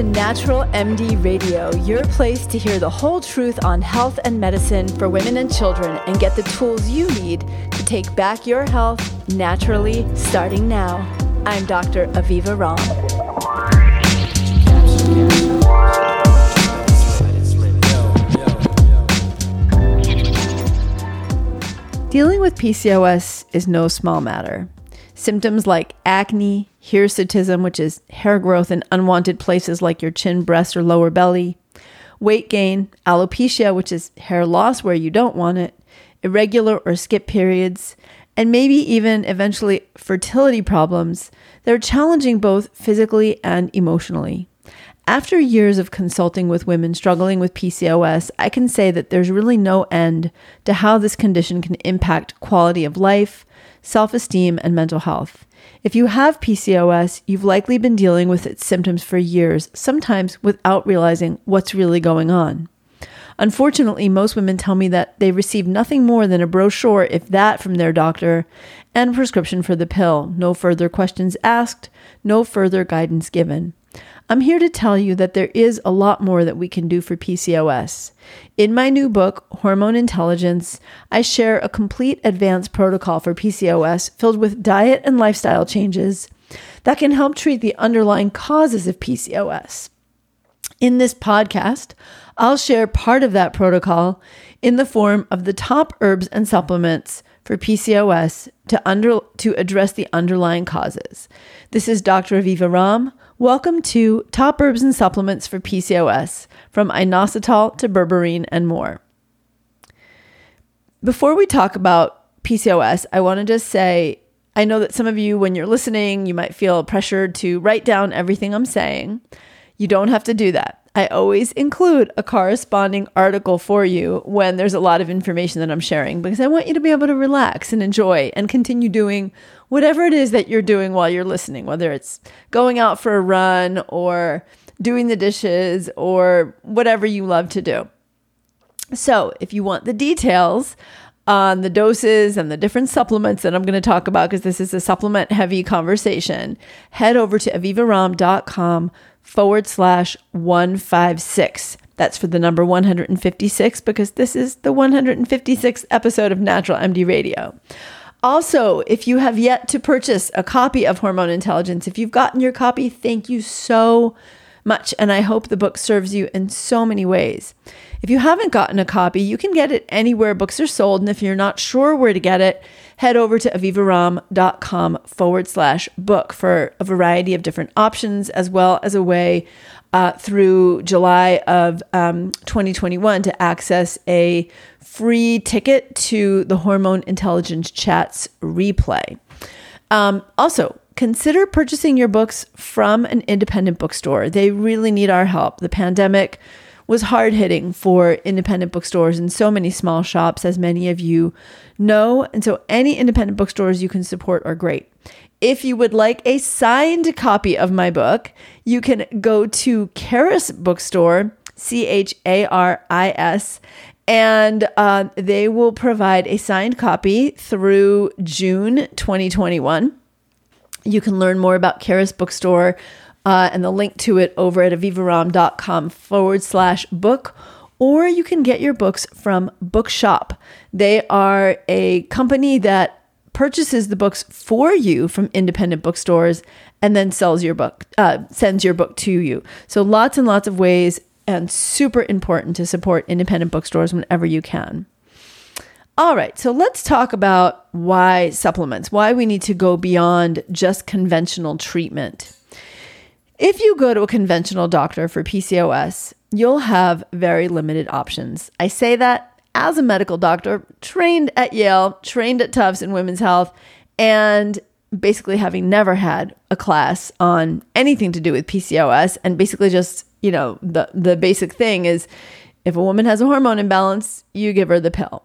to Natural MD Radio, your place to hear the whole truth on health and medicine for women and children and get the tools you need to take back your health naturally starting now. I'm Dr. Aviva Romm. Dealing with PCOS is no small matter. Symptoms like acne, hirsutism, which is hair growth in unwanted places like your chin, breast, or lower belly, weight gain, alopecia, which is hair loss where you don't want it, irregular or skip periods, and maybe even eventually fertility problems. They're challenging both physically and emotionally. After years of consulting with women struggling with PCOS, I can say that there's really no end to how this condition can impact quality of life, self esteem, and mental health. If you have PCOS, you've likely been dealing with its symptoms for years, sometimes without realizing what's really going on. Unfortunately, most women tell me that they receive nothing more than a brochure, if that, from their doctor, and prescription for the pill. No further questions asked, no further guidance given. I'm here to tell you that there is a lot more that we can do for PCOS. In my new book, Hormone Intelligence, I share a complete advanced protocol for PCOS filled with diet and lifestyle changes that can help treat the underlying causes of PCOS. In this podcast, I'll share part of that protocol in the form of the top herbs and supplements for PCOS to, under, to address the underlying causes. This is Dr. Aviva Romm Welcome to Top Herbs and Supplements for PCOS, from inositol to berberine and more. Before we talk about PCOS, I want to just say I know that some of you, when you're listening, you might feel pressured to write down everything I'm saying. You don't have to do that. I always include a corresponding article for you when there's a lot of information that I'm sharing because I want you to be able to relax and enjoy and continue doing whatever it is that you're doing while you're listening, whether it's going out for a run or doing the dishes or whatever you love to do. So, if you want the details on the doses and the different supplements that I'm going to talk about, because this is a supplement heavy conversation, head over to avivaromm.com forward slash 156. That's for the number 156 because this is the 156th episode of Natural MD Radio. Also, if you have yet to purchase a copy of Hormone Intelligence, if you've gotten your copy, thank you so much. Much, and I hope the book serves you in so many ways. If you haven't gotten a copy, you can get it anywhere books are sold. And if you're not sure where to get it, head over to avivaromm.com forward slash book for a variety of different options, as well as a way uh, through July of um, 2021 to access a free ticket to the Hormone Intelligence Chats replay. Um, also, consider purchasing your books from an independent bookstore. They really need our help. The pandemic was hard hitting for independent bookstores and so many small shops, as many of you know. And so, any independent bookstores you can support are great. If you would like a signed copy of my book, you can go to Charis Bookstore, C H A R I S, and uh, they will provide a signed copy through June 2021. You can learn more about Charis Bookstore uh, and the link to it over at avivaromm.com forward slash book, or you can get your books from Bookshop. They are a company that purchases the books for you from independent bookstores and then sells your book, uh, sends your book to you. So lots and lots of ways, and super important to support independent bookstores whenever you can. All right, so let's talk about why supplements, why we need to go beyond just conventional treatment. If you go to a conventional doctor for PCOS, you'll have very limited options. I say that as a medical doctor, trained at Yale, trained at Tufts in women's health, and basically having never had a class on anything to do with PCOS and basically just, you know, the the basic thing is if a woman has a hormone imbalance, you give her the pill.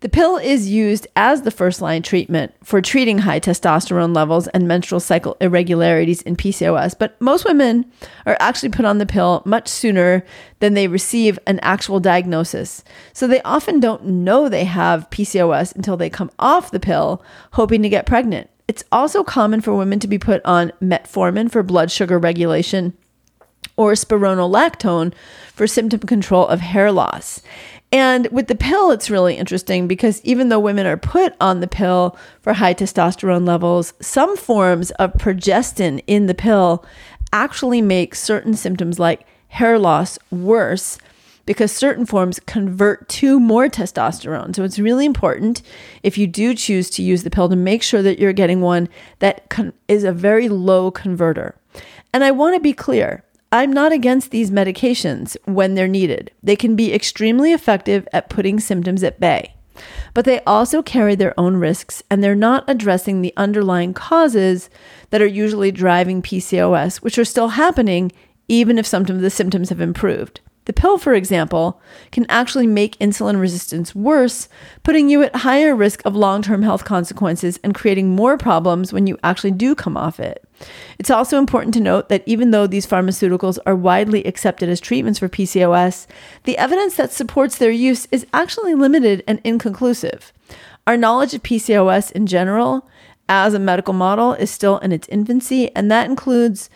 The pill is used as the first line treatment for treating high testosterone levels and menstrual cycle irregularities in PCOS, but most women are actually put on the pill much sooner than they receive an actual diagnosis. So they often don't know they have PCOS until they come off the pill, hoping to get pregnant. It's also common for women to be put on metformin for blood sugar regulation or spironolactone for symptom control of hair loss. And with the pill, it's really interesting because even though women are put on the pill for high testosterone levels, some forms of progestin in the pill actually make certain symptoms like hair loss worse because certain forms convert to more testosterone. So it's really important if you do choose to use the pill to make sure that you're getting one that con- is a very low converter. And I want to be clear I'm not against these medications when they're needed. They can be extremely effective at putting symptoms at bay. But they also carry their own risks and they're not addressing the underlying causes that are usually driving PCOS, which are still happening even if some of the symptoms have improved. The pill, for example, can actually make insulin resistance worse, putting you at higher risk of long term health consequences and creating more problems when you actually do come off it. It's also important to note that even though these pharmaceuticals are widely accepted as treatments for PCOS, the evidence that supports their use is actually limited and inconclusive. Our knowledge of PCOS in general, as a medical model, is still in its infancy, and that includes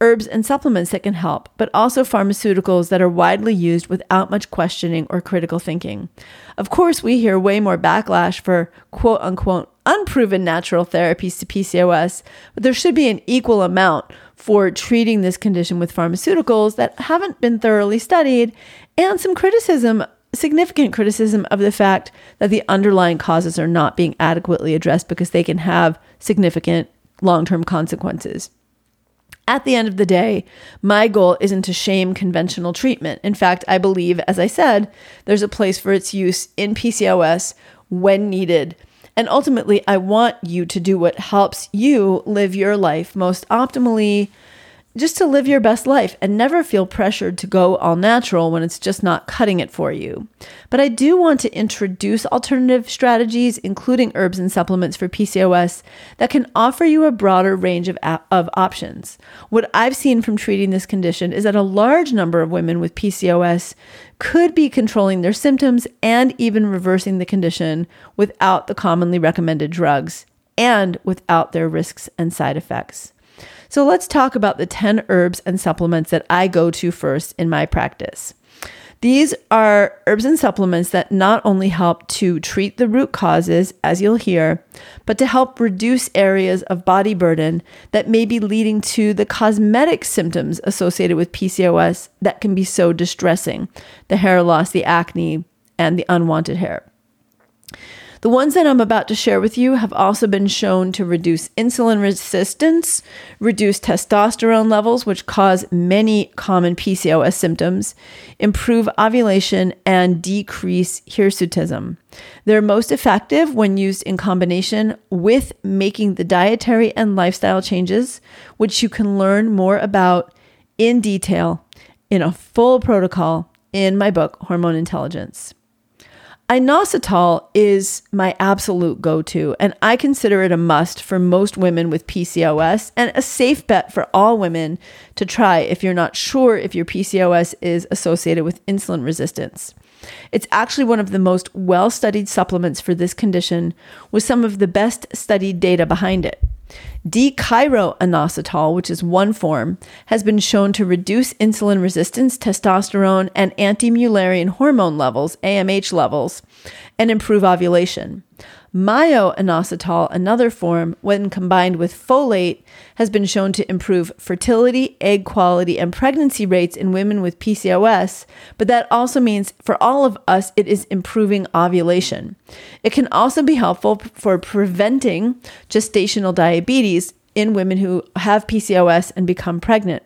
herbs and supplements that can help, but also pharmaceuticals that are widely used without much questioning or critical thinking. Of course, we hear way more backlash for quote unquote unproven natural therapies to PCOS, but there should be an equal amount for treating this condition with pharmaceuticals that haven't been thoroughly studied and some criticism significant criticism of the fact that the underlying causes are not being adequately addressed because they can have significant long-term consequences. At the end of the day, my goal isn't to shame conventional treatment. In fact, I believe, as I said, there's a place for its use in PCOS when needed. And ultimately, I want you to do what helps you live your life most optimally just to live your best life and never feel pressured to go all natural when it's just not cutting it for you. But I do want to introduce alternative strategies, including herbs and supplements for PCOS, that can offer you a broader range of, of options. What I've seen from treating this condition is that a large number of women with PCOS could be controlling their symptoms and even reversing the condition without the commonly recommended drugs and without their risks and side effects. So let's talk about the 10 herbs and supplements that I go to first in my practice. These are herbs and supplements that not only help to treat the root causes, as you'll hear, but to help reduce areas of body burden that may be leading to the cosmetic symptoms associated with PCOS that can be so distressing the hair loss, the acne, and the unwanted hair. The ones that I'm about to share with you have also been shown to reduce insulin resistance, reduce testosterone levels, which cause many common PCOS symptoms, improve ovulation, and decrease hirsutism. They're most effective when used in combination with making the dietary and lifestyle changes, which you can learn more about in detail in a full protocol in my book, Hormone Intelligence. Inositol is my absolute go to, and I consider it a must for most women with PCOS and a safe bet for all women to try if you're not sure if your PCOS is associated with insulin resistance. It's actually one of the most well studied supplements for this condition, with some of the best studied data behind it. D-chiro-inositol, which is one form, has been shown to reduce insulin resistance, testosterone, and anti-Mullerian hormone levels, AMH levels, and improve ovulation. Myo-inositol, another form, when combined with folate, has been shown to improve fertility, egg quality, and pregnancy rates in women with PCOS, but that also means for all of us, it is improving ovulation. It can also be helpful for preventing gestational diabetes in women who have PCOS and become pregnant.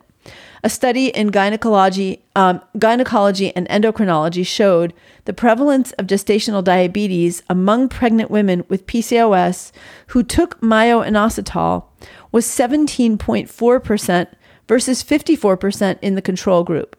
A study in gynecology, um, gynecology and endocrinology showed the prevalence of gestational diabetes among pregnant women with PCOS who took myo-inositol was 17.4% versus 54% in the control group.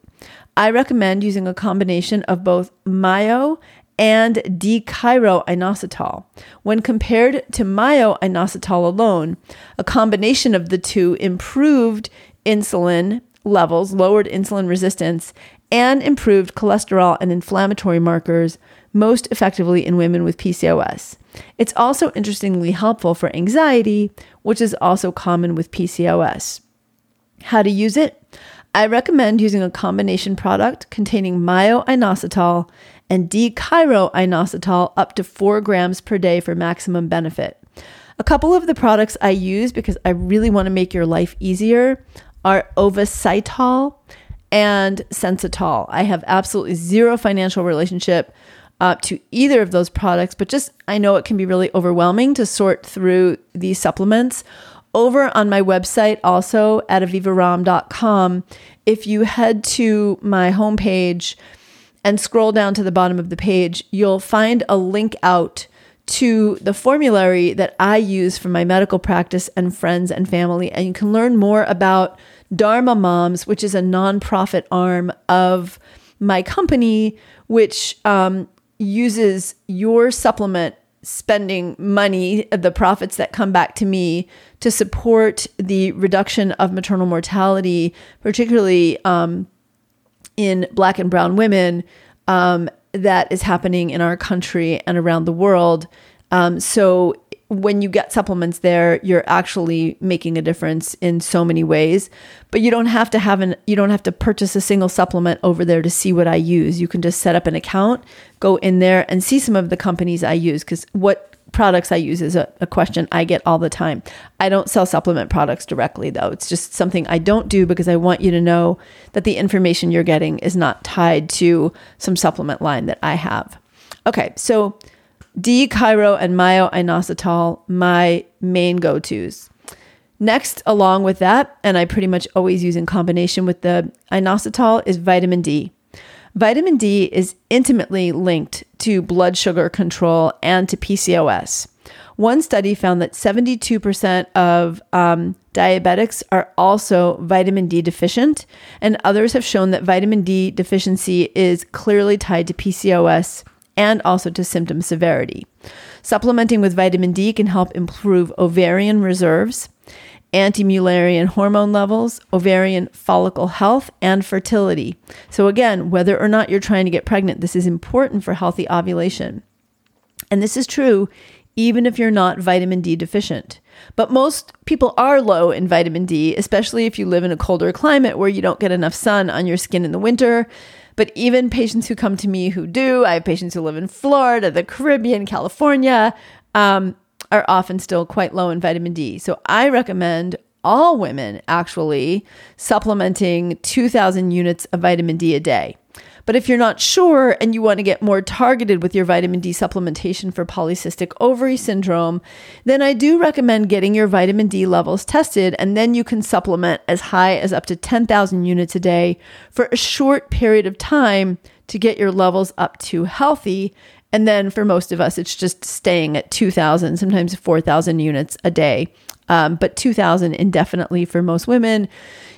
I recommend using a combination of both myo and D-chiro-inositol. When compared to myo-inositol alone, a combination of the two improved insulin levels, lowered insulin resistance, and improved cholesterol and inflammatory markers most effectively in women with PCOS. It's also interestingly helpful for anxiety, which is also common with PCOS. How to use it? I recommend using a combination product containing myo-inositol and D-chiro-inositol up to 4 grams per day for maximum benefit. A couple of the products I use because I really want to make your life easier are Ovasitol and Sensitol. I have absolutely zero financial relationship uh, to either of those products, but just I know it can be really overwhelming to sort through these supplements. Over on my website, also at avivaromm.com, if you head to my homepage and scroll down to the bottom of the page, you'll find a link out to the formulary that I use for my medical practice and friends and family. And you can learn more about Dharma Moms, which is a nonprofit arm of my company, which um, uses your supplement spending money, the profits that come back to me to support the reduction of maternal mortality, particularly um, in Black and Brown women, um, that is happening in our country and around the world. Um, so when you get supplements there, you're actually making a difference in so many ways. But you don't have to have an you don't have to purchase a single supplement over there to see what I use. You can just set up an account, go in there and see some of the companies I use because what products I use is a, a, question I get all the time. I don't sell supplement products directly though. It's just something I don't do because I want you to know that the information you're getting is not tied to some supplement line that I have. Okay, so D-chiro and myo-inositol, my main go-tos. Next, along with that, and I pretty much always use in combination with the inositol, is vitamin D. Vitamin D is intimately linked to blood sugar control and to PCOS. One study found that 72% of um, diabetics are also vitamin D deficient, and others have shown that vitamin D deficiency is clearly tied to PCOS and also to symptom severity. Supplementing with vitamin D can help improve ovarian reserves, anti Mullerian hormone levels, ovarian follicle health, and fertility. So, again, whether or not you're trying to get pregnant, this is important for healthy ovulation. And this is true even if you're not vitamin D deficient. But most people are low in vitamin D, especially if you live in a colder climate where you don't get enough sun on your skin in the winter. But even patients who come to me who do, I have patients who live in Florida, the Caribbean, California, um, are often still quite low in vitamin D. So I recommend all women actually supplementing 2,000 units of vitamin D a day. But if you're not sure and you want to get more targeted with your vitamin D supplementation for polycystic ovary syndrome, then I do recommend getting your vitamin D levels tested and then you can supplement as high as up to 10,000 units a day for a short period of time to get your levels up to healthy. And then for most of us, it's just staying at 2,000, sometimes 4,000 units a day, um, but 2,000 indefinitely for most women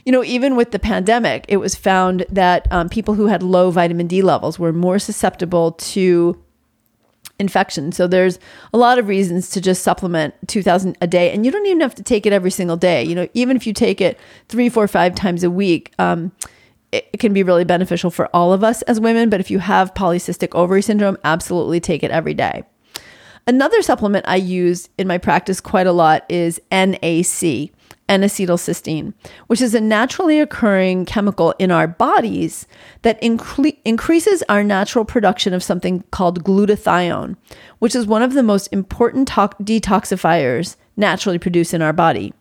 you know, even with the pandemic, it was found that um, people who had low vitamin D levels were more susceptible to infection. So there's a lot of reasons to just supplement 2000 a day. And you don't even have to take it every single day. You know, even if you take it three, four, five times a week, um, it, can be really beneficial for all of us as women. But if you have polycystic ovary syndrome, absolutely take it every day. Another supplement I use in my practice quite a lot is NAC. N-acetylcysteine, which is a naturally occurring chemical in our bodies that incre- increases our natural production of something called glutathione, which is one of the most important to- detoxifiers naturally produced in our body.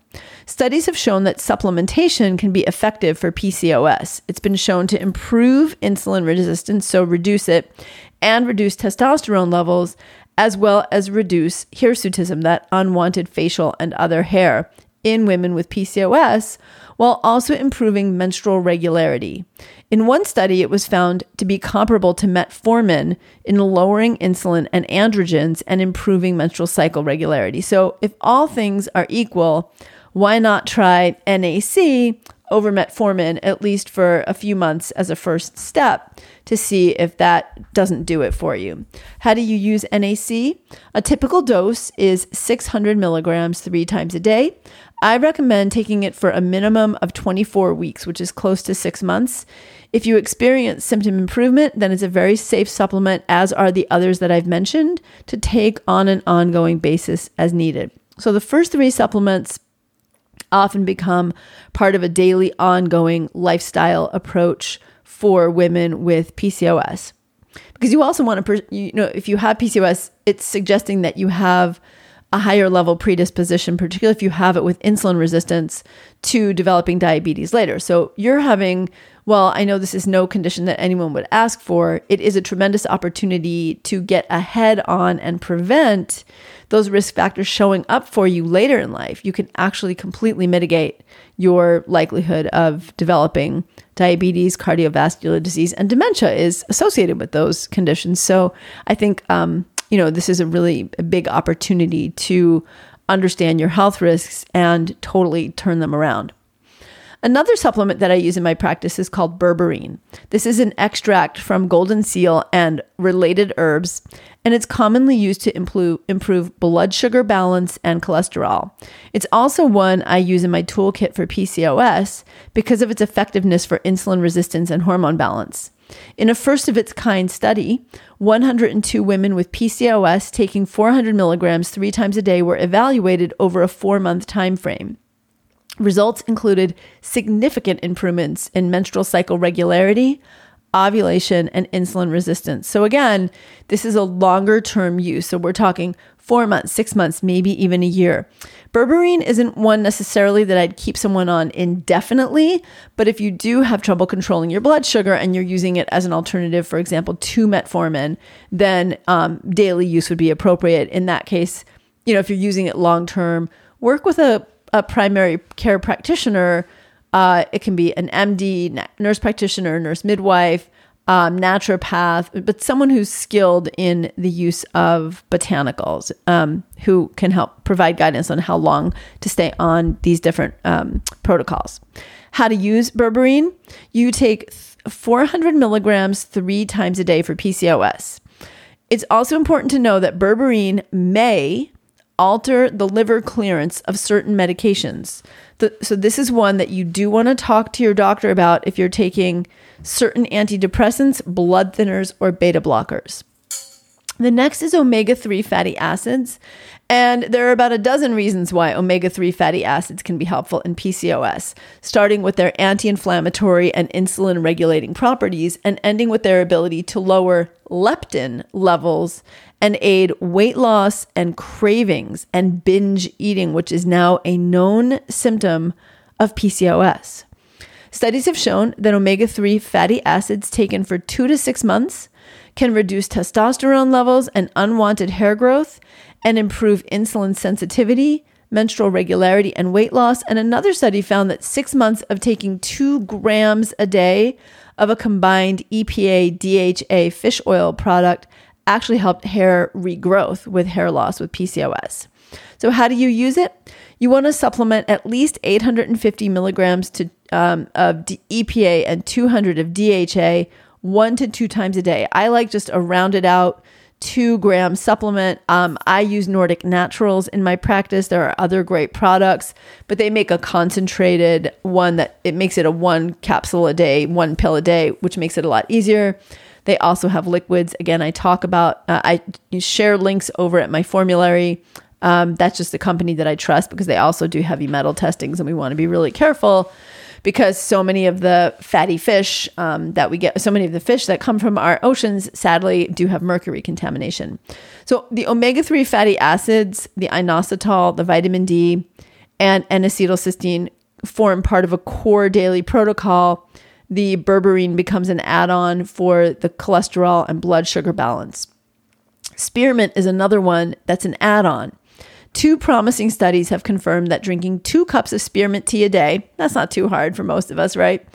Studies have shown that supplementation can be effective for PCOS. It's been shown to improve insulin resistance, so reduce it, and reduce testosterone levels, as well as reduce hirsutism, that unwanted facial and other hair, in women with PCOS while also improving menstrual regularity. In one study, it was found to be comparable to metformin in lowering insulin and androgens and improving menstrual cycle regularity. So, if all things are equal, why not try NAC over metformin, at least for a few months as a first step to see if that doesn't do it for you. How do you use NAC? A typical dose is 600 milligrams three times a day. I recommend taking it for a minimum of 24 weeks, which is close to six months. If you experience symptom improvement, then it's a very safe supplement, as are the others that I've mentioned, to take on an ongoing basis as needed. So the first three supplements often become part of a daily ongoing lifestyle approach for women with PCOS. Because you also want to, you know, if you have PCOS, it's suggesting that you have a higher level predisposition, particularly if you have it with insulin resistance, to developing diabetes later. So you're having, well, I know this is no condition that anyone would ask for. It is a tremendous opportunity to get ahead on and prevent those risk factors showing up for you later in life. You can actually completely mitigate your likelihood of developing diabetes, cardiovascular disease, and dementia is associated with those conditions. So I think um, you know, this is a really big opportunity to understand your health risks and totally turn them around. Another supplement that I use in my practice is called berberine. This is an extract from golden seal and related herbs, and it's commonly used to improve, improve blood sugar balance and cholesterol. It's also one I use in my toolkit for PCOS because of its effectiveness for insulin resistance and hormone balance. In a first of its kind study, 102 women with PCOS taking 400 milligrams three times a day were evaluated over a four month time frame. Results included significant improvements in menstrual cycle regularity, ovulation, and insulin resistance. So, again, this is a longer term use. So, we're talking four months, six months, maybe even a year. Berberine isn't one necessarily that I'd keep someone on indefinitely, but if you do have trouble controlling your blood sugar and you're using it as an alternative, for example, to metformin, then um, daily use would be appropriate. In that case, you know, if you're using it long term, work with a, a primary care practitioner. Uh, it can be an MD, nurse practitioner, nurse midwife, um, naturopath, but someone who's skilled in the use of botanicals, um, who can help provide guidance on how long to stay on these different um, protocols. How to use berberine? You take 400 milligrams three times a day for PCOS. It's also important to know that berberine may alter the liver clearance of certain medications. The, so, this is one that you do want to talk to your doctor about if you're taking certain antidepressants, blood thinners, or beta blockers. The next is omega 3 fatty acids. And there are about a dozen reasons why omega 3 fatty acids can be helpful in PCOS, starting with their anti inflammatory and insulin regulating properties, and ending with their ability to lower leptin levels and aid weight loss and cravings and binge eating, which is now a known symptom of PCOS. Studies have shown that omega 3 fatty acids taken for two to six months can reduce testosterone levels and unwanted hair growth and improve insulin sensitivity, menstrual regularity, and weight loss. And another study found that six months of taking two grams a day of a combined EPA DHA fish oil product actually helped hair regrowth with hair loss with PCOS. So, how do you use it? You want to supplement at least 850 milligrams to, um, of EPA and 200 of DHA one to two times a day. I like just a rounded out two gram supplement. Um, I use Nordic Naturals in my practice. There are other great products, but they make a concentrated one that it makes it a one capsule a day, one pill a day, which makes it a lot easier. They also have liquids. Again, I talk about, uh, I share links over at my formulary. Um, that's just a company that I trust because they also do heavy metal testings, and we want to be really careful because so many of the fatty fish um, that we get, so many of the fish that come from our oceans, sadly, do have mercury contamination. So the omega 3 fatty acids, the inositol, the vitamin D, and N acetylcysteine form part of a core daily protocol. The berberine becomes an add on for the cholesterol and blood sugar balance. Spearmint is another one that's an add on. Two promising studies have confirmed that drinking two cups of spearmint tea a day, that's not too hard for most of us, right?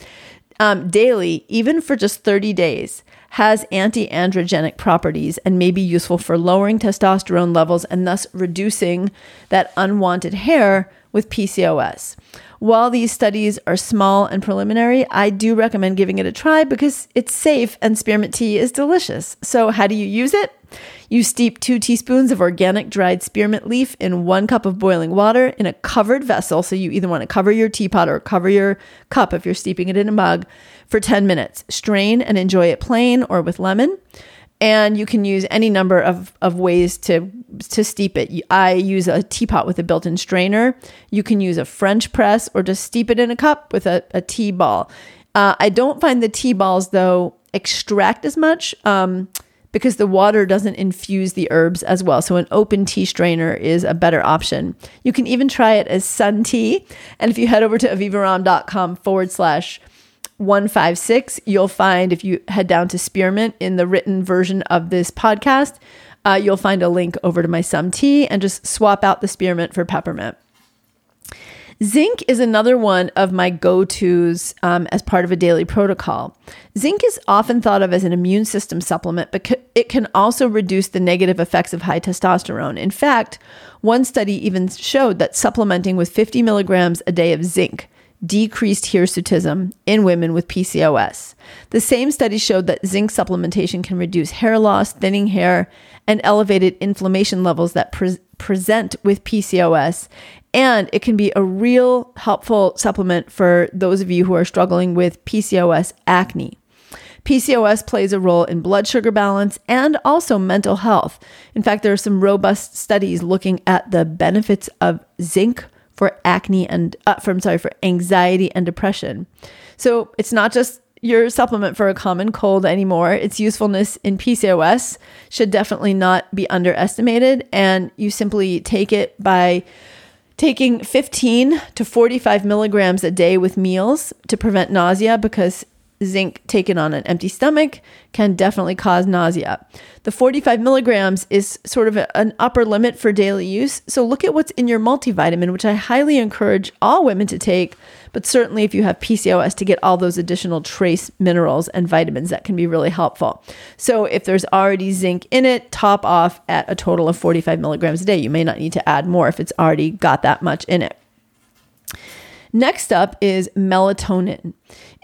Um, daily, even for just 30 days, has anti androgenic properties and may be useful for lowering testosterone levels and thus reducing that unwanted hair with PCOS. While these studies are small and preliminary, I do recommend giving it a try because it's safe and spearmint tea is delicious. So, how do you use it? You steep two teaspoons of organic dried spearmint leaf in one cup of boiling water in a covered vessel. So you either want to cover your teapot or cover your cup if you're steeping it in a mug for 10 minutes. Strain and enjoy it plain or with lemon. And you can use any number of, of ways to to steep it. I use a teapot with a built-in strainer. You can use a French press or just steep it in a cup with a, a tea ball. Uh, I don't find the tea balls though extract as much um, because the water doesn't infuse the herbs as well. So an open tea strainer is a better option. You can even try it as sun tea. And if you head over to avivaromm.com forward slash 156, you'll find if you head down to spearmint in the written version of this podcast, uh, you'll find a link over to my some tea and just swap out the spearmint for peppermint. Zinc is another one of my go tos um, as part of a daily protocol. Zinc is often thought of as an immune system supplement, but it can also reduce the negative effects of high testosterone. In fact, one study even showed that supplementing with 50 milligrams a day of zinc decreased hirsutism in women with PCOS. The same study showed that zinc supplementation can reduce hair loss, thinning hair, and elevated inflammation levels that pre- present with PCOS. And it can be a real helpful supplement for those of you who are struggling with PCOS acne. PCOS plays a role in blood sugar balance and also mental health. In fact, there are some robust studies looking at the benefits of zinc for acne and uh, from sorry for anxiety and depression. So it's not just your supplement for a common cold anymore. Its usefulness in PCOS should definitely not be underestimated, and you simply take it by taking 15 to 45 milligrams a day with meals to prevent nausea because zinc taken on an empty stomach can definitely cause nausea. The 45 milligrams is sort of a, an upper limit for daily use. So look at what's in your multivitamin, which I highly encourage all women to take, but certainly if you have PCOS to get all those additional trace minerals and vitamins that can be really helpful. So if there's already zinc in it, top off at a total of 45 milligrams a day. You may not need to add more if it's already got that much in it. Next up is melatonin.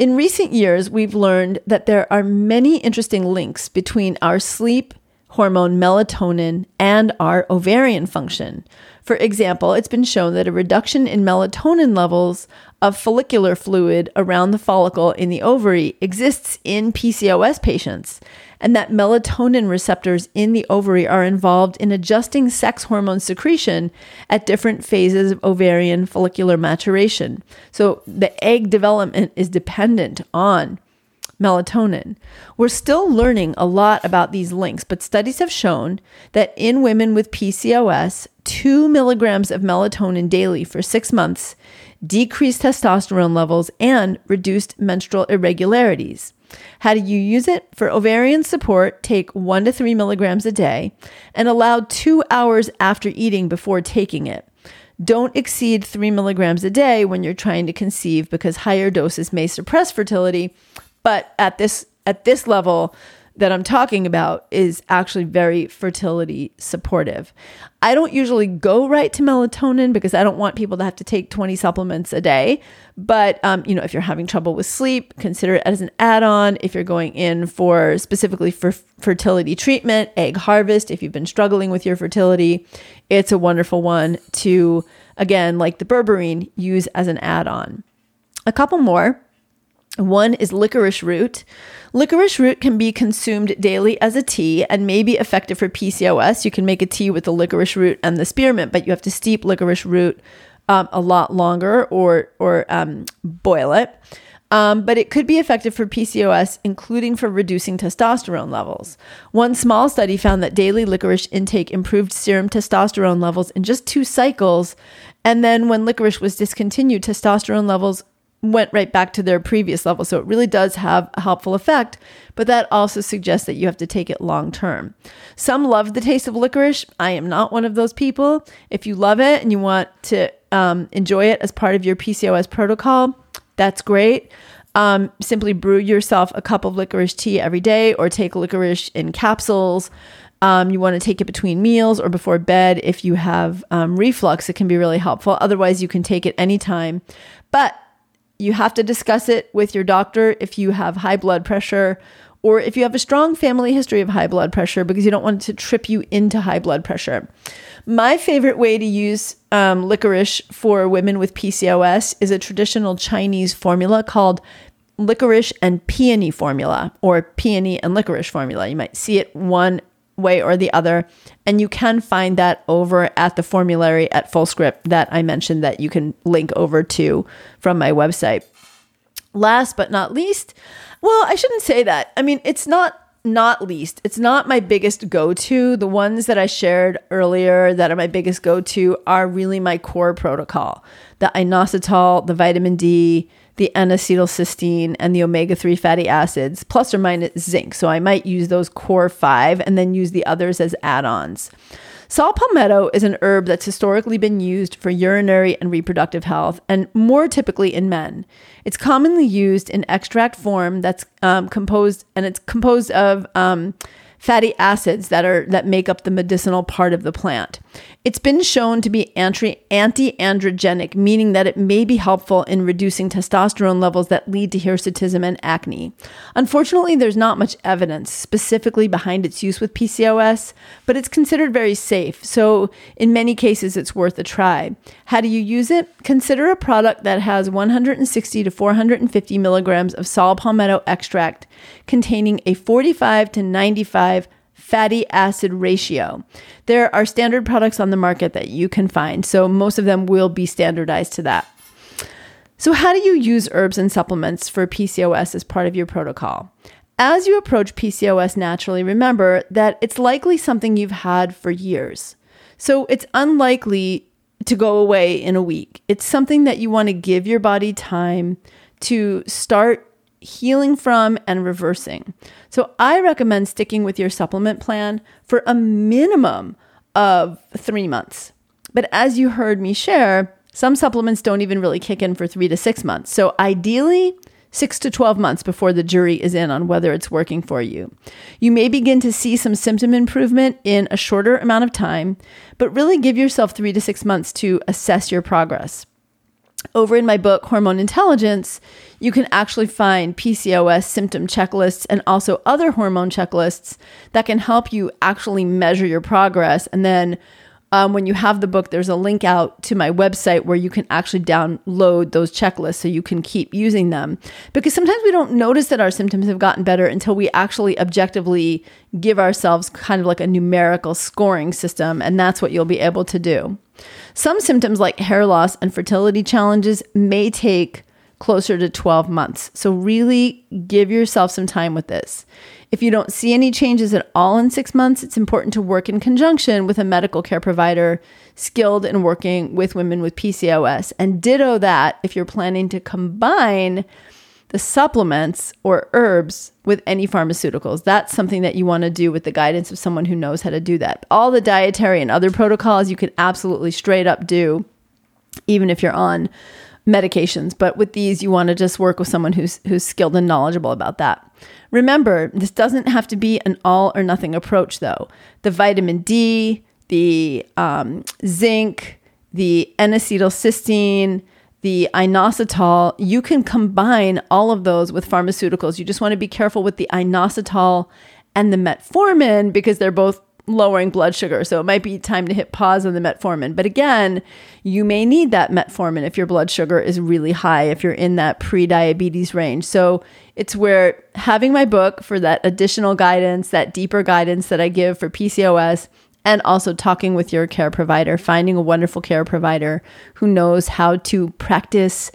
In recent years, we've learned that there are many interesting links between our sleep hormone melatonin and our ovarian function. For example, it's been shown that a reduction in melatonin levels of follicular fluid around the follicle in the ovary exists in PCOS patients, and that melatonin receptors in the ovary are involved in adjusting sex hormone secretion at different phases of ovarian follicular maturation. So the egg development is dependent on melatonin. We're still learning a lot about these links, but studies have shown that in women with PCOS, two milligrams of melatonin daily for six months decreased testosterone levels and reduced menstrual irregularities. How do you use it? For ovarian support, take one to three milligrams a day and allow two hours after eating before taking it. Don't exceed three milligrams a day when you're trying to conceive because higher doses may suppress fertility. But at this at this level, that I'm talking about is actually very fertility supportive. I don't usually go right to melatonin because I don't want people to have to take 20 supplements a day. But um, you know, if you're having trouble with sleep, consider it as an add-on. If you're going in for specifically for fertility treatment, egg harvest, if you've been struggling with your fertility, it's a wonderful one to again, like the berberine, use as an add-on. A couple more. One is licorice root. Licorice root can be consumed daily as a tea and may be effective for PCOS. You can make a tea with the licorice root and the spearmint, but you have to steep licorice root um, a lot longer or or um, boil it. Um, but it could be effective for PCOS, including for reducing testosterone levels. One small study found that daily licorice intake improved serum testosterone levels in just two cycles. And then when licorice was discontinued, testosterone levels went right back to their previous level. So it really does have a helpful effect, but that also suggests that you have to take it long term. Some love the taste of licorice. I am not one of those people. If you love it and you want to um, enjoy it as part of your PCOS protocol, that's great. Um, simply brew yourself a cup of licorice tea every day or take licorice in capsules. Um, you want to take it between meals or before bed. If you have um, reflux, it can be really helpful. Otherwise, you can take it anytime. But you have to discuss it with your doctor if you have high blood pressure or if you have a strong family history of high blood pressure because you don't want to trip you into high blood pressure. My favorite way to use um, licorice for women with PCOS is a traditional Chinese formula called licorice and peony formula or peony and licorice formula. You might see it one way or the other. And you can find that over at the formulary at Fullscript that I mentioned that you can link over to from my website. Last but not least, well, I shouldn't say that. I mean, it's not not least. It's not my biggest go to. The ones that I shared earlier that are my biggest go to are really my core protocol the inositol, the vitamin D, the N-acetylcysteine, and the omega 3 fatty acids, plus or minus zinc. So I might use those core five and then use the others as add ons. Saw palmetto is an herb that's historically been used for urinary and reproductive health, and more typically in men. It's commonly used in extract form that's um, composed, and it's composed of um, fatty acids that are that make up the medicinal part of the plant. It's been shown to be anti androgenic, meaning that it may be helpful in reducing testosterone levels that lead to hirsutism and acne. Unfortunately, there's not much evidence specifically behind its use with PCOS, but it's considered very safe. So, in many cases, it's worth a try. How do you use it? Consider a product that has 160 to 450 milligrams of saw palmetto extract containing a 45 to 95 fatty acid ratio. There are standard products on the market that you can find, so most of them will be standardized to that. So, how do you use herbs and supplements for PCOS as part of your protocol? As you approach PCOS naturally, remember that it's likely something you've had for years. So, it's unlikely to go away in a week. It's something that you want to give your body time to start healing from and reversing. So I recommend sticking with your supplement plan for a minimum of three months. But as you heard me share, some supplements don't even really kick in for three to six months. So ideally, six to 12 months before the jury is in on whether it's working for you. You may begin to see some symptom improvement in a shorter amount of time, but really give yourself three to six months to assess your progress over in my book, Hormone Intelligence, you can actually find PCOS symptom checklists and also other hormone checklists that can help you actually measure your progress. And then um, when you have the book, there's a link out to my website where you can actually download those checklists so you can keep using them. Because sometimes we don't notice that our symptoms have gotten better until we actually objectively give ourselves kind of like a numerical scoring system. And that's what you'll be able to do. Some symptoms like hair loss and fertility challenges may take closer to 12 months. So, really give yourself some time with this. If you don't see any changes at all in six months, it's important to work in conjunction with a medical care provider skilled in working with women with PCOS. And ditto that if you're planning to combine the supplements or herbs with any pharmaceuticals. That's something that you want to do with the guidance of someone who knows how to do that. All the dietary and other protocols you can absolutely straight up do, even if you're on medications. But with these, you want to just work with someone who's who's skilled and knowledgeable about that. Remember, this doesn't have to be an all or nothing approach, though. The vitamin D, the um, zinc, the N-acetylcysteine, the inositol, you can combine all of those with pharmaceuticals. You just want to be careful with the inositol and the metformin because they're both lowering blood sugar. So it might be time to hit pause on the metformin. But again, you may need that metformin if your blood sugar is really high, if you're in that pre diabetes range. So it's where having my book for that additional guidance, that deeper guidance that I give for PCOS and also talking with your care provider, finding a wonderful care provider who knows how to practice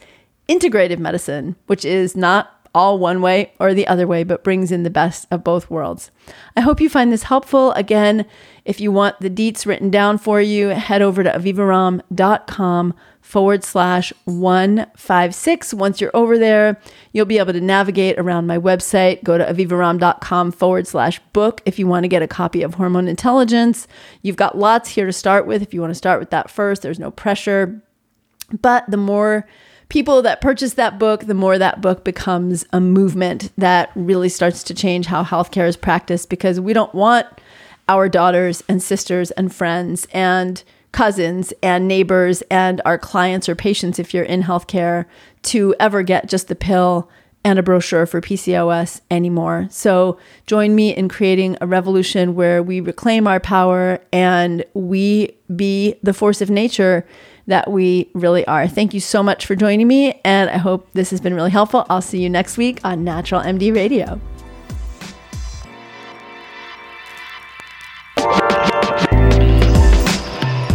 integrative medicine, which is not all one way or the other way, but brings in the best of both worlds. I hope you find this helpful. Again, if you want the deets written down for you, head over to avivaromm.com forward slash 156. Once you're over there, you'll be able to navigate around my website. Go to avivaromm.com forward slash book if you want to get a copy of Hormone Intelligence. You've got lots here to start with. If you want to start with that first, there's no pressure. But the more people that purchase that book, the more that book becomes a movement that really starts to change how healthcare is practiced because we don't want our daughters and sisters and friends and cousins and neighbors and our clients or patients, if you're in healthcare, to ever get just the pill and a brochure for PCOS anymore. So join me in creating a revolution where we reclaim our power and we be the force of nature that we really are. Thank you so much for joining me, and I hope this has been really helpful. I'll see you next week on Natural MD Radio.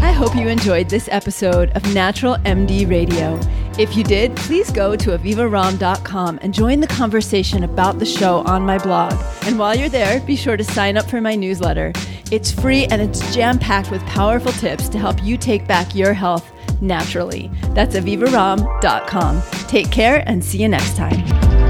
I hope you enjoyed this episode of Natural MD Radio. If you did, please go to avivaromm.com and join the conversation about the show on my blog. And while you're there, be sure to sign up for my newsletter. It's free and it's jam packed with powerful tips to help you take back your health naturally. That's avivaromm.com. Take care and see you next time.